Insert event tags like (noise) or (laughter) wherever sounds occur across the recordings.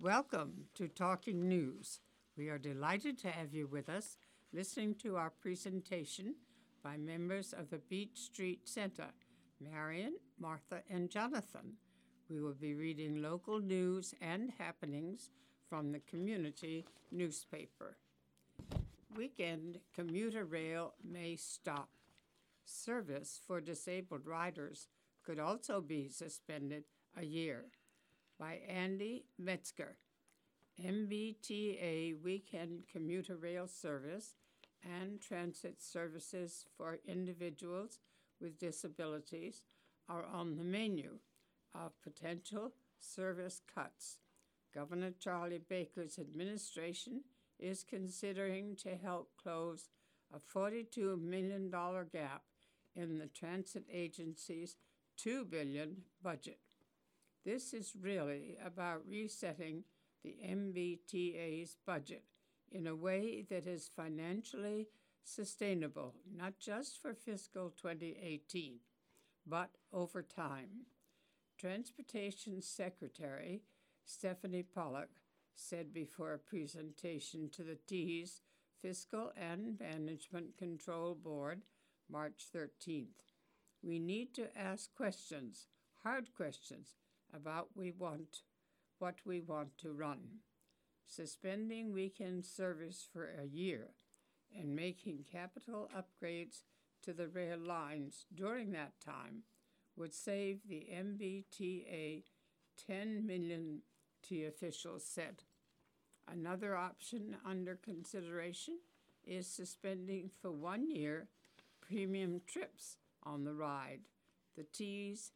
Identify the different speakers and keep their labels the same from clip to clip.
Speaker 1: Welcome to Talking News. We are delighted to have you with us listening to our presentation by members of the Beach Street Center, Marion, Martha, and Jonathan. We will be reading local news and happenings from the community newspaper. Weekend commuter rail may stop. Service for disabled riders could also be suspended a year. By Andy Metzger. MBTA weekend commuter rail service and transit services for individuals with disabilities are on the menu of potential service cuts. Governor Charlie Baker's administration is considering to help close a $42 million gap in the transit agency's 2 billion budget. This is really about resetting the MBTA's budget in a way that is financially sustainable, not just for fiscal 2018, but over time. Transportation Secretary Stephanie Pollock said before a presentation to the T's Fiscal and Management Control Board March 13th. We need to ask questions, hard questions, about we want what we want to run. Suspending weekend service for a year and making capital upgrades to the rail lines during that time would save the MBTA 10 million, T officials said. Another option under consideration is suspending for one year premium trips on the ride, the T's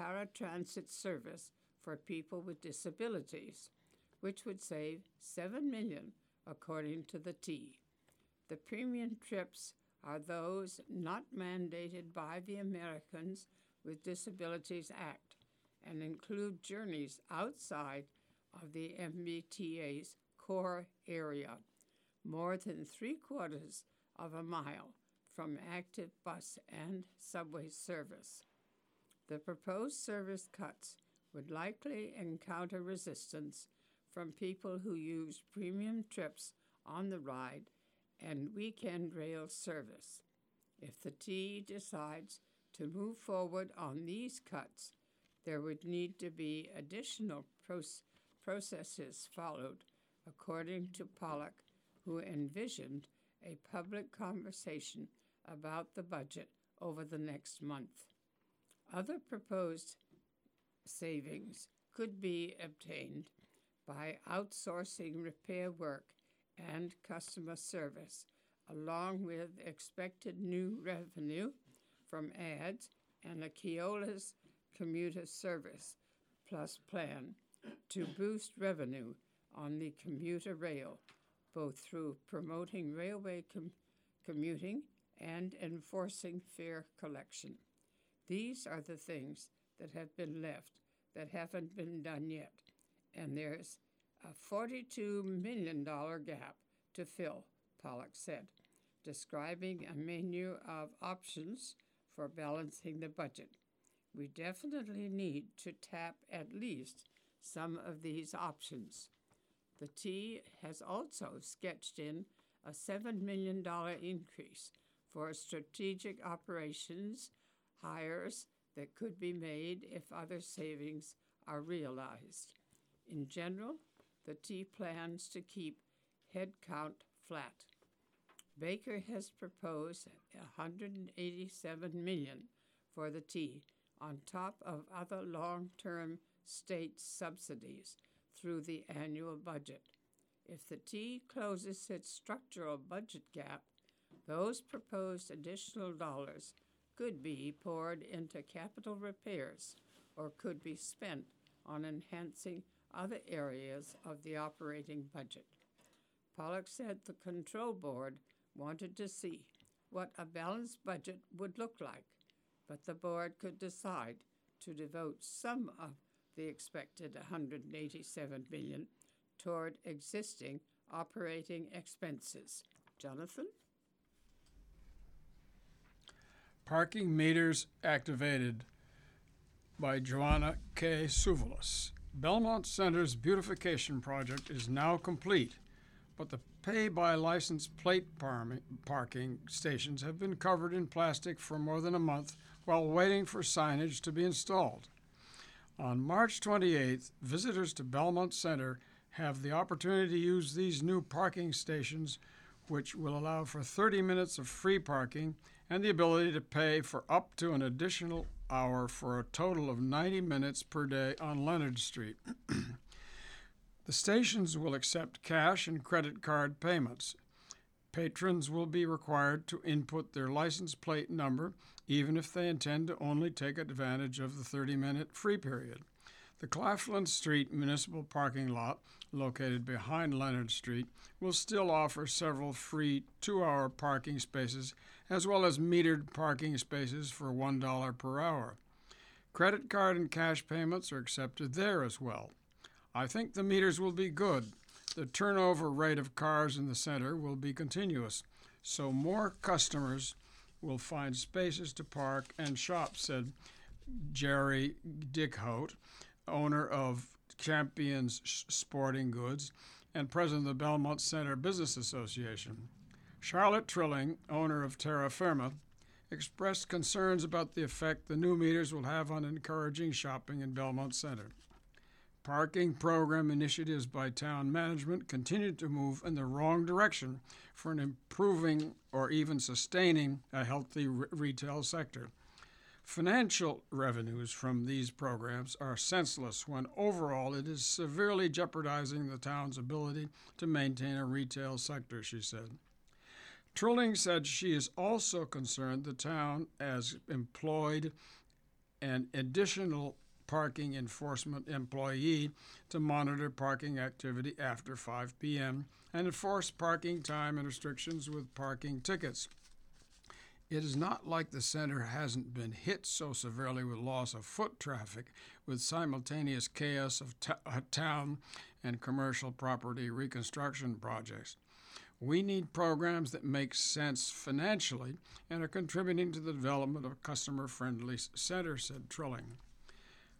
Speaker 1: paratransit service for people with disabilities, which would save 7 million according to the T. The premium trips are those not mandated by the Americans with Disabilities Act and include journeys outside of the MBTA's core area, more than three quarters of a mile from active bus and subway service. The proposed service cuts would likely encounter resistance from people who use premium trips on the ride and weekend rail service. If the T decides to move forward on these cuts, there would need to be additional proce- processes followed, according to Pollock, who envisioned a public conversation about the budget over the next month. Other proposed savings could be obtained by outsourcing repair work and customer service, along with expected new revenue from ads and a Keolis commuter service plus plan to boost revenue on the commuter rail, both through promoting railway com- commuting and enforcing fare collection. These are the things that have been left that haven't been done yet, and there's a $42 million gap to fill, Pollock said, describing a menu of options for balancing the budget. We definitely need to tap at least some of these options. The T has also sketched in a $7 million increase for strategic operations hires that could be made if other savings are realized. In general, the T plans to keep headcount flat. Baker has proposed 187 million for the T on top of other long-term state subsidies through the annual budget. If the T closes its structural budget gap, those proposed additional dollars could be poured into capital repairs or could be spent on enhancing other areas of the operating budget. Pollock said the control board wanted to see what a balanced budget would look like, but the board could decide to devote some of the expected 187 billion toward existing operating expenses. Jonathan?
Speaker 2: Parking meters activated by Joanna K. Suvalis. Belmont Center's beautification project is now complete, but the pay by license plate par- parking stations have been covered in plastic for more than a month while waiting for signage to be installed. On March 28th, visitors to Belmont Center have the opportunity to use these new parking stations, which will allow for 30 minutes of free parking and the ability to pay for up to an additional hour for a total of 90 minutes per day on Leonard Street. (clears throat) the stations will accept cash and credit card payments. Patrons will be required to input their license plate number even if they intend to only take advantage of the 30 minute free period. The Claflin Street municipal parking lot, located behind Leonard Street, will still offer several free two hour parking spaces as well as metered parking spaces for $1 per hour. Credit card and cash payments are accepted there as well. I think the meters will be good. The turnover rate of cars in the center will be continuous, so more customers will find spaces to park and shop, said Jerry Dickhout, owner of Champions Sporting Goods and president of the Belmont Center Business Association. Charlotte Trilling, owner of Terra Firma, expressed concerns about the effect the new meters will have on encouraging shopping in Belmont Center. Parking program initiatives by town management continue to move in the wrong direction for an improving or even sustaining a healthy re- retail sector. Financial revenues from these programs are senseless when overall it is severely jeopardizing the town's ability to maintain a retail sector, she said. Trilling said she is also concerned the town has employed an additional parking enforcement employee to monitor parking activity after 5 p.m. and enforce parking time and restrictions with parking tickets. It is not like the center hasn't been hit so severely with loss of foot traffic, with simultaneous chaos of t- uh, town and commercial property reconstruction projects. We need programs that make sense financially and are contributing to the development of a customer friendly center, said Trilling.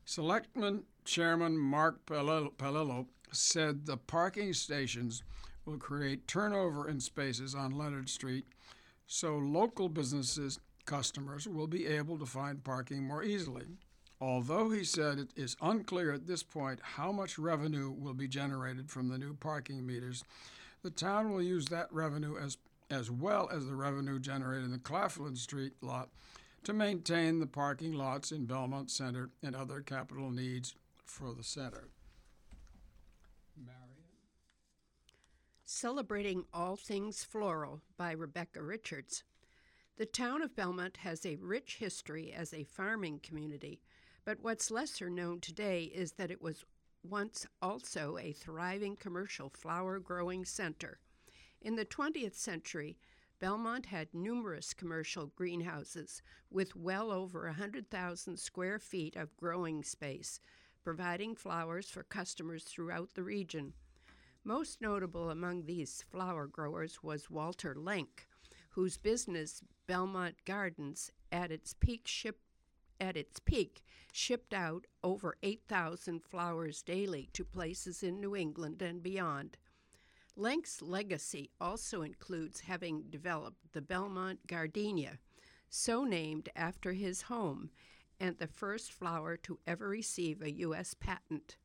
Speaker 2: Selectman Chairman Mark Paolillo said the parking stations will create turnover in spaces on Leonard Street so local businesses customers will be able to find parking more easily. Although he said it is unclear at this point how much revenue will be generated from the new parking meters, the town will use that revenue as as well as the revenue generated in the Claflin Street lot to maintain the parking lots in Belmont Center and other capital needs for the center.
Speaker 3: Celebrating All Things Floral by Rebecca Richards. The town of Belmont has a rich history as a farming community, but what's lesser known today is that it was once also a thriving commercial flower growing center. In the 20th century, Belmont had numerous commercial greenhouses with well over 100,000 square feet of growing space, providing flowers for customers throughout the region. Most notable among these flower growers was Walter Lenk, whose business, Belmont Gardens, at its peak ship, at its peak shipped out over 8,000 flowers daily to places in New England and beyond. Lenk's legacy also includes having developed the Belmont gardenia, so named after his home, and the first flower to ever receive a U.S. patent.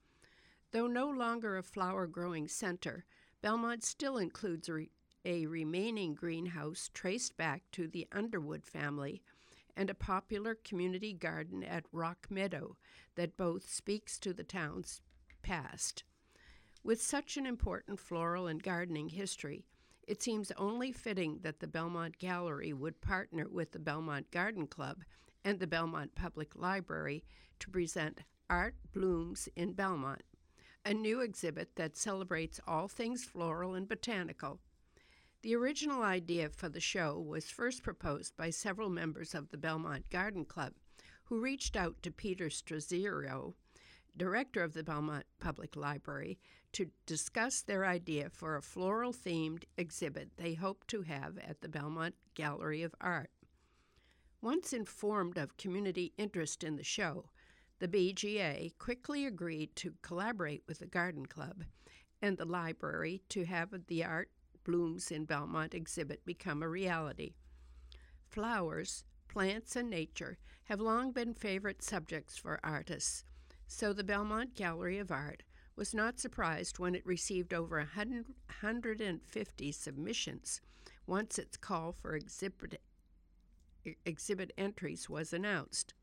Speaker 3: Though no longer a flower growing center, Belmont still includes re- a remaining greenhouse traced back to the Underwood family and a popular community garden at Rock Meadow that both speaks to the town's past. With such an important floral and gardening history, it seems only fitting that the Belmont Gallery would partner with the Belmont Garden Club and the Belmont Public Library to present Art Blooms in Belmont, a new exhibit that celebrates all things floral and botanical. The original idea for the show was first proposed by several members of the Belmont Garden Club, who reached out to Peter Struzziero, director of the Belmont Public Library, to discuss their idea for a floral themed exhibit they hoped to have at the Belmont Gallery of Art. Once informed of community interest in the show, The BGA quickly agreed to collaborate with the Garden Club and the library to have the Art Blooms in Belmont exhibit become a reality. Flowers, plants, and nature have long been favorite subjects for artists, so the Belmont Gallery of Art was not surprised when it received over 150 submissions once its call for exhibit, exhibit entries was announced.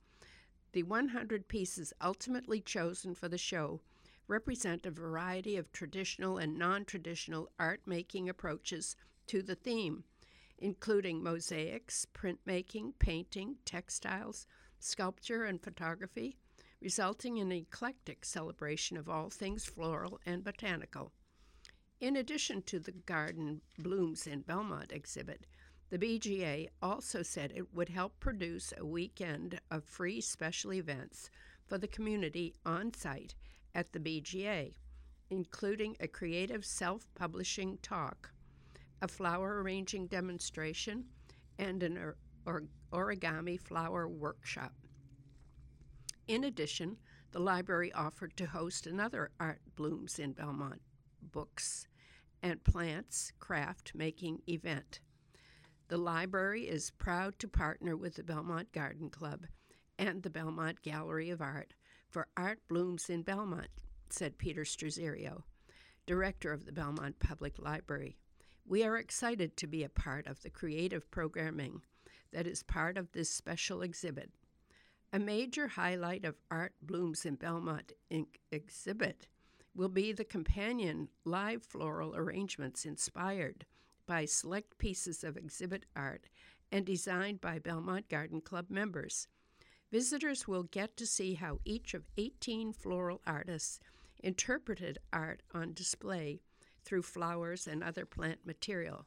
Speaker 3: The 100 pieces ultimately chosen for the show represent a variety of traditional and non traditional art making approaches to the theme, including mosaics, printmaking, painting, textiles, sculpture, and photography, resulting in an eclectic celebration of all things floral and botanical. In addition to the Garden Blooms in Belmont exhibit, the BGA also said it would help produce a weekend of free special events for the community on site at the BGA, including a creative self publishing talk, a flower arranging demonstration, and an or- or- origami flower workshop. In addition, the library offered to host another Art Blooms in Belmont books and plants craft making event. The library is proud to partner with the Belmont Garden Club and the Belmont Gallery of Art for Art Blooms in Belmont, said Peter Struzziero, director of the Belmont Public Library. We are excited to be a part of the creative programming that is part of this special exhibit. A major highlight of Art Blooms in Belmont Inc. exhibit will be the companion live floral arrangements inspired by select pieces of exhibit art and designed by Belmont Garden Club members. Visitors will get to see how each of 18 floral artists interpreted art on display through flowers and other plant material.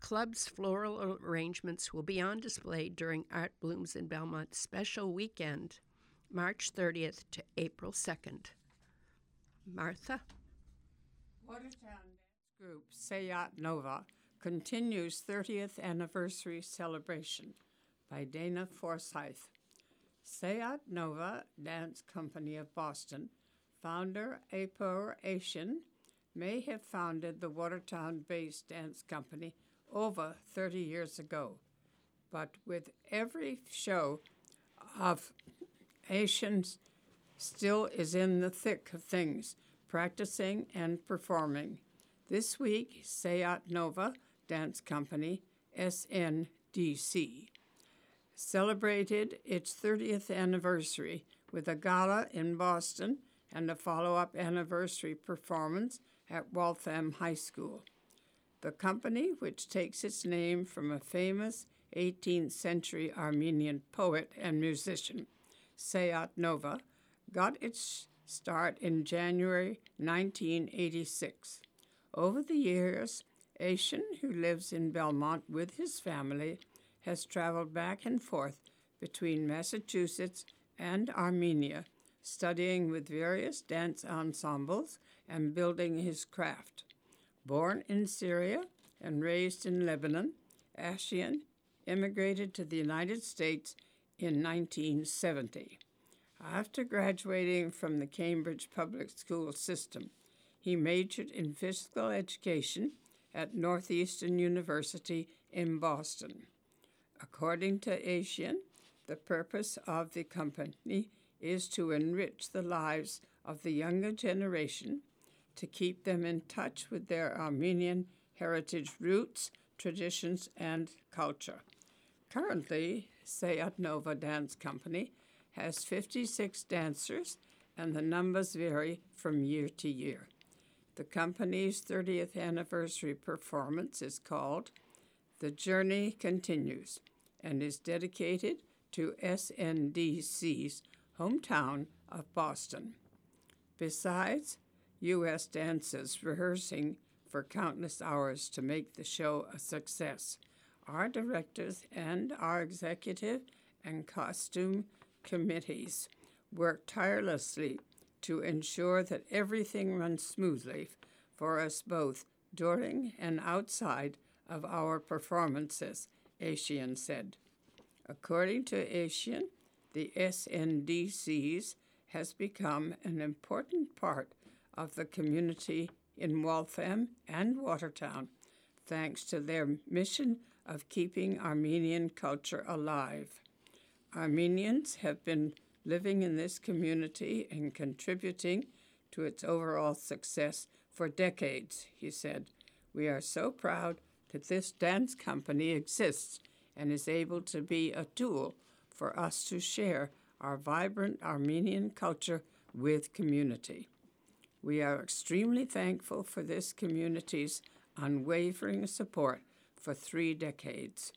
Speaker 3: Club's floral arrangements will be on display during Art Blooms in Belmont special weekend, March 30th to April 2nd. Martha?
Speaker 1: Watertown group Sayat Nova continues 30th anniversary celebration by Dana Forsyth. Sayat Nova Dance Company of Boston, founder Apo Ashjian, may have founded the Watertown based dance company over 30 years ago. But with every show of Ashjian's still is in the thick of things, practicing and performing. This week, Sayat Nova Dance Company, SNDC, celebrated its 30th anniversary with a gala in Boston and a follow up anniversary performance at Waltham High School. The company, which takes its name from a famous 18th century Armenian poet and musician, Sayat Nova, got its start in January 1986. Over the years, Ashjian, who lives in Belmont with his family, has traveled back and forth between Massachusetts and Armenia, studying with various dance ensembles and building his craft. Born in Syria and raised in Lebanon, Ashjian immigrated to the United States in 1970. After graduating from the Cambridge Public School System, he majored in physical education at Northeastern University in Boston. According to Ashjian, the purpose of the company is to enrich the lives of the younger generation, to keep them in touch with their Armenian heritage roots, traditions, and culture. Currently, Sayat Nova Dance Company has 56 dancers, and the numbers vary from year to year. The company's 30th anniversary performance is called The Journey Continues and is dedicated to SNDC's hometown of Boston. Besides, U.S. dancers rehearsing for countless hours to make the show a success, our directors and our executive and costume committees work tirelessly to ensure that everything runs smoothly for us both during and outside of our performances, Ashjian said. According to Ashjian, the SNDCs has become an important part of the community in Waltham and Watertown, thanks to their mission of keeping Armenian culture alive. Armenians have been living in this community and contributing to its overall success for decades, he said. We are so proud that this dance company exists and is able to be a tool for us to share our vibrant Armenian culture with community. We are extremely thankful for this community's unwavering support for three decades.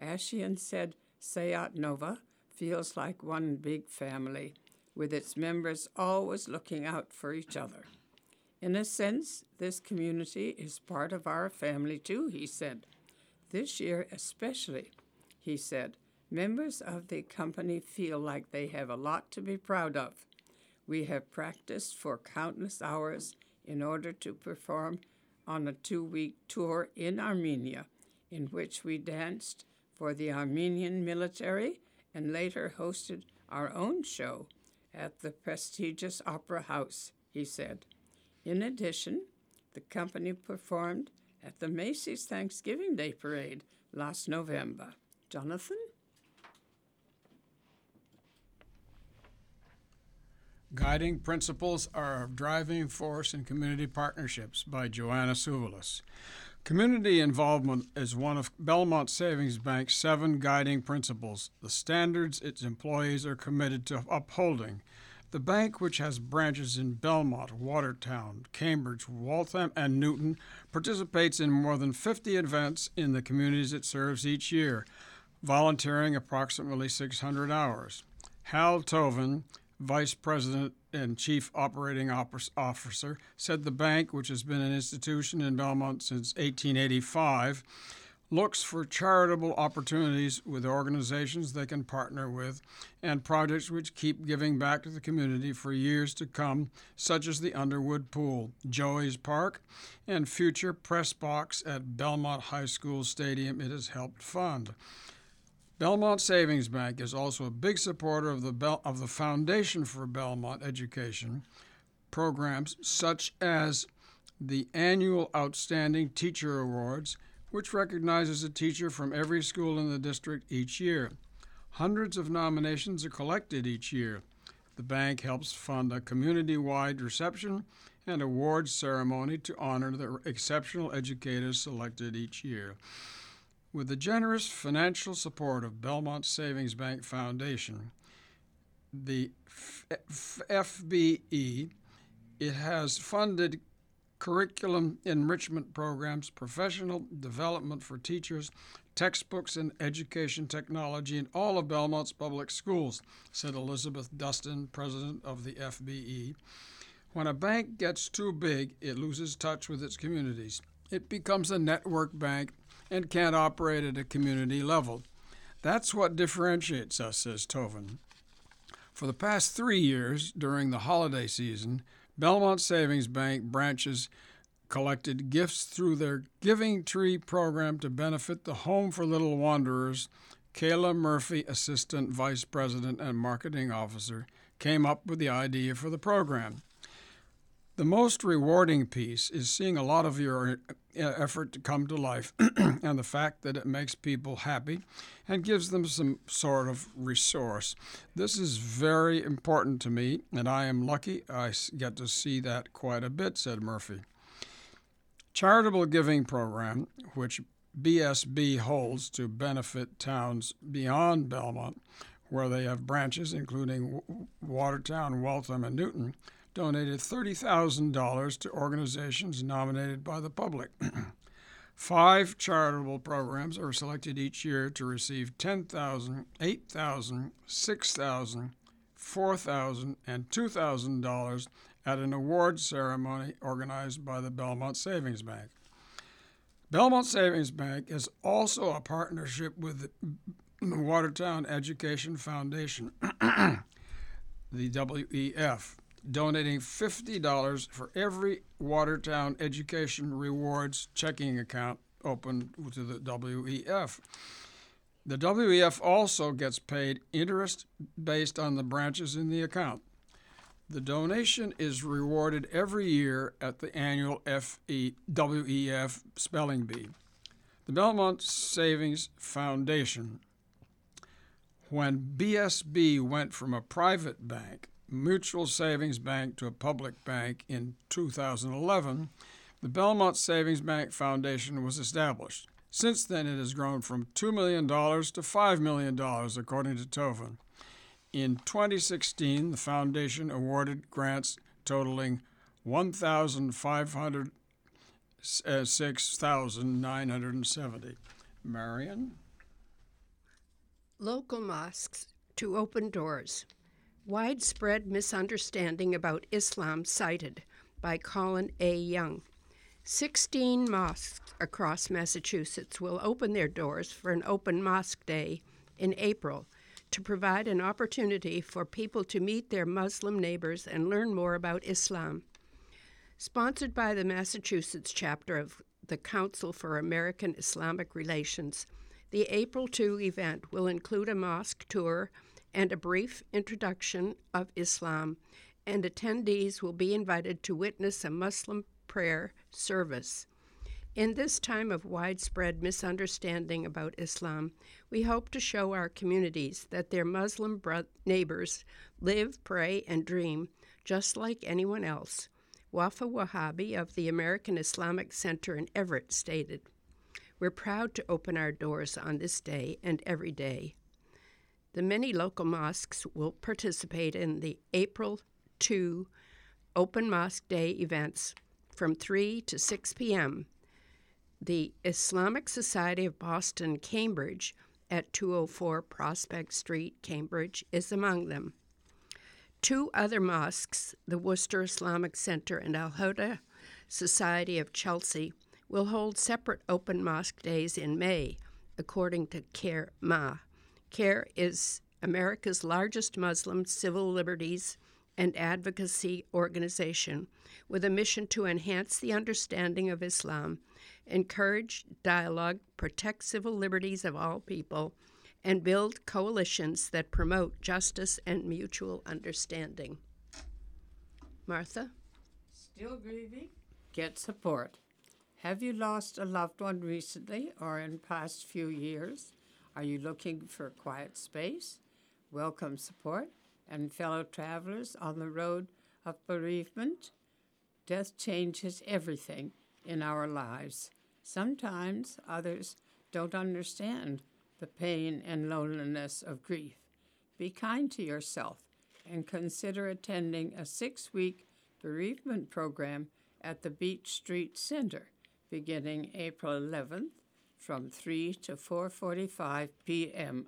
Speaker 1: Ashjian said Sayat Nova feels like one big family, with its members always looking out for each other. In a sense, this community is part of our family too, he said. This year, especially, he said, members of the company feel like they have a lot to be proud of. We have practiced for countless hours in order to perform on a two week tour in Armenia, in which we danced for the Armenian military and later hosted our own show at the prestigious Opera House, he said. In addition, the company performed at the Macy's Thanksgiving Day Parade last November. Jonathan?
Speaker 2: Guiding Principles are a Driving Force in Community Partnerships by Joanna Suvalis. Community involvement is one of Belmont Savings Bank's seven guiding principles, the standards its employees are committed to upholding. The bank, which has branches in Belmont, Watertown, Cambridge, Waltham, and Newton, participates in more than 50 events in the communities it serves each year, volunteering approximately 600 hours. Hal Tovin, Vice President and Chief Operating Officer, said the bank, which has been an institution in Belmont since 1885, looks for charitable opportunities with organizations they can partner with and projects which keep giving back to the community for years to come, such as the Underwood Pool, Joey's Park, and future press box at Belmont High School Stadium it has helped fund. Belmont Savings Bank is also a big supporter of the, Bel- of the Foundation for Belmont Education programs such as the annual Outstanding Teacher Awards, which recognizes a teacher from every school in the district each year. Hundreds of nominations are collected each year. The bank helps fund a community wide reception and awards ceremony to honor the exceptional educators selected each year. With the generous financial support of Belmont Savings Bank Foundation, the FBE, it has funded curriculum enrichment programs, professional development for teachers, textbooks, and education technology in all of Belmont's public schools, said Elizabeth Dustin, president of the FBE. When a bank gets too big, it loses touch with its communities. It becomes a network bank and can't operate at a community level. That's what differentiates us, says Tovin. For the past three years, during the holiday season, Belmont Savings Bank branches collected gifts through their Giving Tree program to benefit the Home for Little Wanderers. Kayla Murphy, Assistant Vice President and Marketing Officer, came up with the idea for the program. The most rewarding piece is seeing a lot of your effort to come to life (clears throat) and the fact that it makes people happy and gives them some sort of resource. This is very important to me, and I am lucky I get to see that quite a bit, said Murphy. Charitable Giving Program, which BSB holds to benefit towns beyond Belmont, where they have branches including Watertown, Waltham, and Newton donated $30,000 to organizations nominated by the public. (clears throat) Five charitable programs are selected each year to receive $10,000, $8,000, $6,000, $4,000, and $2,000 at an award ceremony organized by the Belmont Savings Bank. Belmont Savings Bank is also a partnership with the Watertown Education Foundation, (clears throat) the WEF, donating $50 for every Watertown Education Rewards checking account open to the WEF. The WEF also gets paid interest based on the branches in the account. The donation is rewarded every year at the annual FE, WEF spelling bee. The Belmont Savings Foundation, when BSB went from a private bank, mutual savings bank, to a public bank in 2011, the Belmont Savings Bank Foundation was established. Since then, it has grown from $2 million to $5 million, according to Tovin. In 2016, the foundation awarded grants totaling $1,506,970. Uh, Marion?
Speaker 3: Local mosques to open doors. Widespread misunderstanding about Islam cited by Colin A. Young. 16 mosques across Massachusetts will open their doors for an open mosque day in April to provide an opportunity for people to meet their Muslim neighbors and learn more about Islam. Sponsored by the Massachusetts chapter of the Council for American Islamic Relations, the April 2 event will include a mosque tour and a brief introduction of Islam, and attendees will be invited to witness a Muslim prayer service. In this time of widespread misunderstanding about Islam, we hope to show our communities that their Muslim bro- neighbors live, pray, and dream just like anyone else. Wafa Wahabi of the American Islamic Center in Everett stated, We're proud to open our doors on this day and every day. The many local mosques will participate in the April 2 Open Mosque Day events from 3 to 6 p.m. The Islamic Society of Boston, Cambridge, at 204 Prospect Street, Cambridge, is among them. Two other mosques, the Worcester Islamic Center and Al Hoda Society of Chelsea, will hold separate open mosque days in May, according to CAIR Ma. CAIR is America's largest Muslim civil liberties and advocacy organization with a mission to enhance the understanding of Islam, encourage dialogue, protect civil liberties of all people, and build coalitions that promote justice and mutual understanding. Martha?
Speaker 1: Still grieving? Get support. Have you lost a loved one recently or in past few years? Are you looking for a quiet space? Welcome support and fellow travelers on the road of bereavement. Death changes everything in our lives. Sometimes others don't understand the pain and loneliness of grief. Be kind to yourself and consider attending a six week bereavement program at the Beach Street Center beginning April 11th from 3 to 4:45 p.m.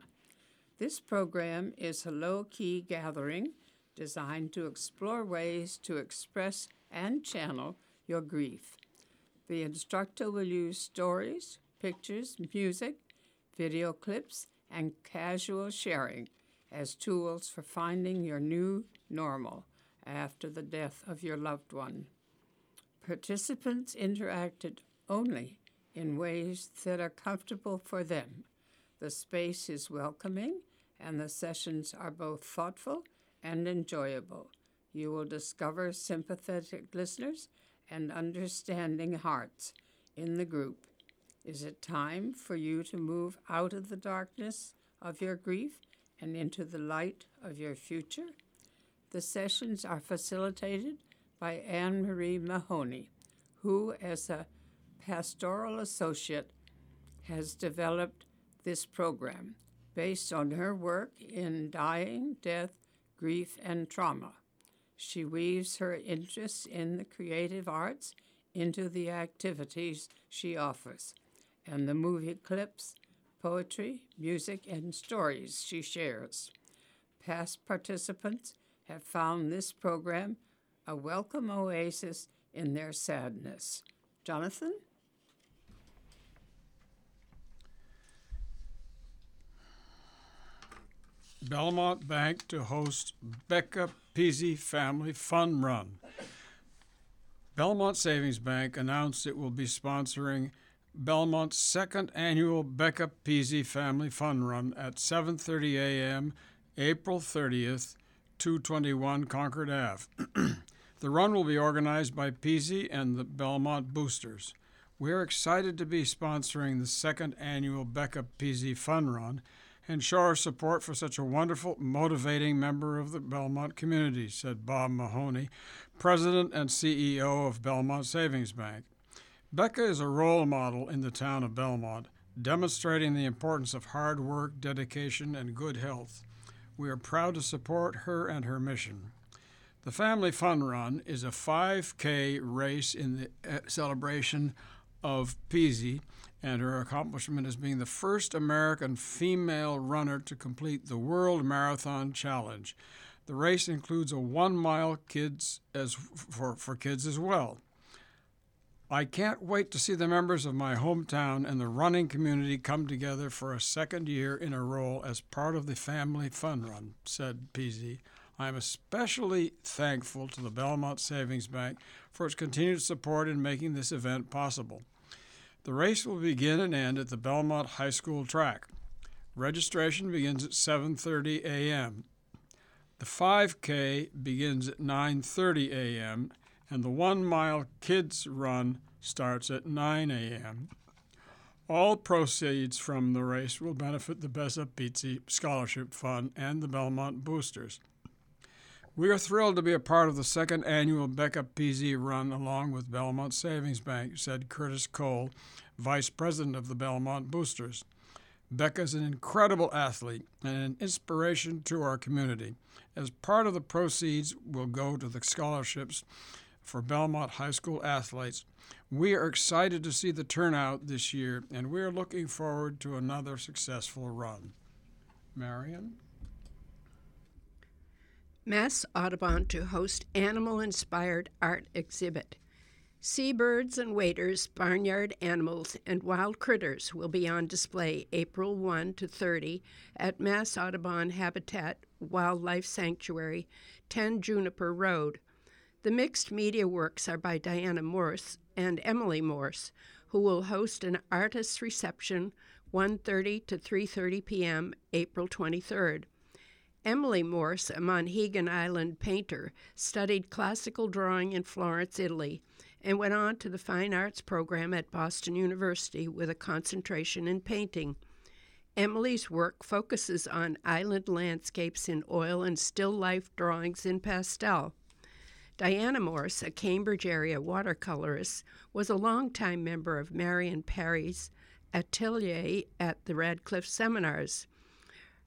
Speaker 1: This program is a low-key gathering designed to explore ways to express and channel your grief. The instructor will use stories, pictures, music, video clips, and casual sharing as tools for finding your new normal after the death of your loved one. Participants interacted only in ways that are comfortable for them. The space is welcoming, and the sessions are both thoughtful and enjoyable. You will discover sympathetic listeners and understanding hearts in the group. Is it time for you to move out of the darkness of your grief and into the light of your future? The sessions are facilitated by Anne Marie Mahoney, who, as a pastoral associate, has developed this program based on her work in dying, death, grief, and trauma. She weaves her interests in the creative arts into the activities she offers and the movie clips, poetry, music, and stories she shares. Past participants have found this program a welcome oasis in their sadness. Jonathan?
Speaker 2: Belmont Bank to host Becca Pizzi Family Fun Run. Belmont Savings Bank announced it will be sponsoring Belmont's second annual Becca Pizzi Family Fun Run at 7:30 a.m. April 30th, 221 Concord Ave. (clears throat) the run will be organized by Pizzi and the Belmont Boosters. We're excited to be sponsoring the second annual Becca Pizzi Fun Run and show our support for such a wonderful, motivating member of the Belmont community, said Bob Mahoney, President and CEO of Belmont Savings Bank. Becca is a role model in the town of Belmont, demonstrating the importance of hard work, dedication, and good health. We are proud to support her and her mission. The Family Fun Run is a 5K race in the uh, celebration of Pizzi and her accomplishment as being the first American female runner to complete the World Marathon Challenge. The race includes a one mile kids as for, for kids as well. I can't wait to see the members of my hometown and the running community come together for a second year in a row as part of the Family Fun Run, said Pizzi. I am especially thankful to the Belmont Savings Bank for its continued support in making this event possible. The race will begin and end at the Belmont High School track. Registration begins at 7:30 a.m. The 5K begins at 9:30 a.m. and the 1-mile kids run starts at 9 a.m. All proceeds from the race will benefit the Becca Pizzi Scholarship Fund and the Belmont Boosters. We are thrilled to be a part of the second annual Becca Pizzi run along with Belmont Savings Bank, said Curtis Cole, Vice President of the Belmont Boosters. Becca is an incredible athlete and an inspiration to our community. As part of the proceeds will go to the scholarships for Belmont High School athletes. We are excited to see the turnout this year, and we are looking forward to another successful run. Marion?
Speaker 3: Mass Audubon to host animal inspired art exhibit. Seabirds and waders, barnyard animals, and wild critters will be on display April 1 to 30 at Mass Audubon Habitat Wildlife Sanctuary, 10 Juniper Road. The mixed media works are by Diana Morse and Emily Morse, who will host an artist's reception 1:30 to 3:30 p.m. April 23rd. Emily Morse, a Monhegan Island painter, studied classical drawing in Florence, Italy, and went on to the fine arts program at Boston University with a concentration in painting. Emily's work focuses on island landscapes in oil and still life drawings in pastel. Diana Morse, a Cambridge area watercolorist, was a longtime member of Marion Parry's atelier at the Radcliffe Seminars.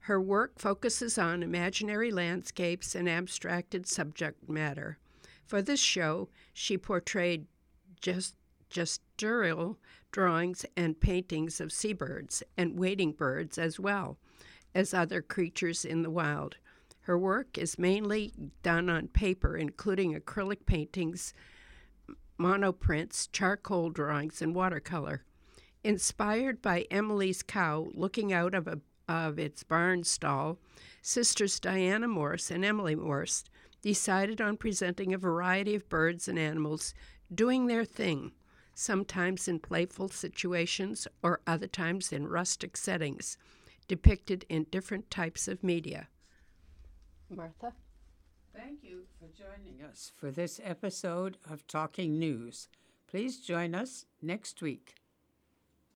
Speaker 3: Her work focuses on imaginary landscapes and abstracted subject matter. For this show, she portrayed just gestural drawings and paintings of seabirds and wading birds as well as other creatures in the wild. Her work is mainly done on paper, including acrylic paintings, monoprints, charcoal drawings, and watercolor. Inspired by Emily's cow looking out of a of its barn stall, sisters Diana Morse and Emily Morse decided on presenting a variety of birds and animals doing their thing, sometimes in playful situations or other times in rustic settings, depicted in different types of media. Martha?
Speaker 1: Thank you for joining us for this episode of Talking News. Please join us next week.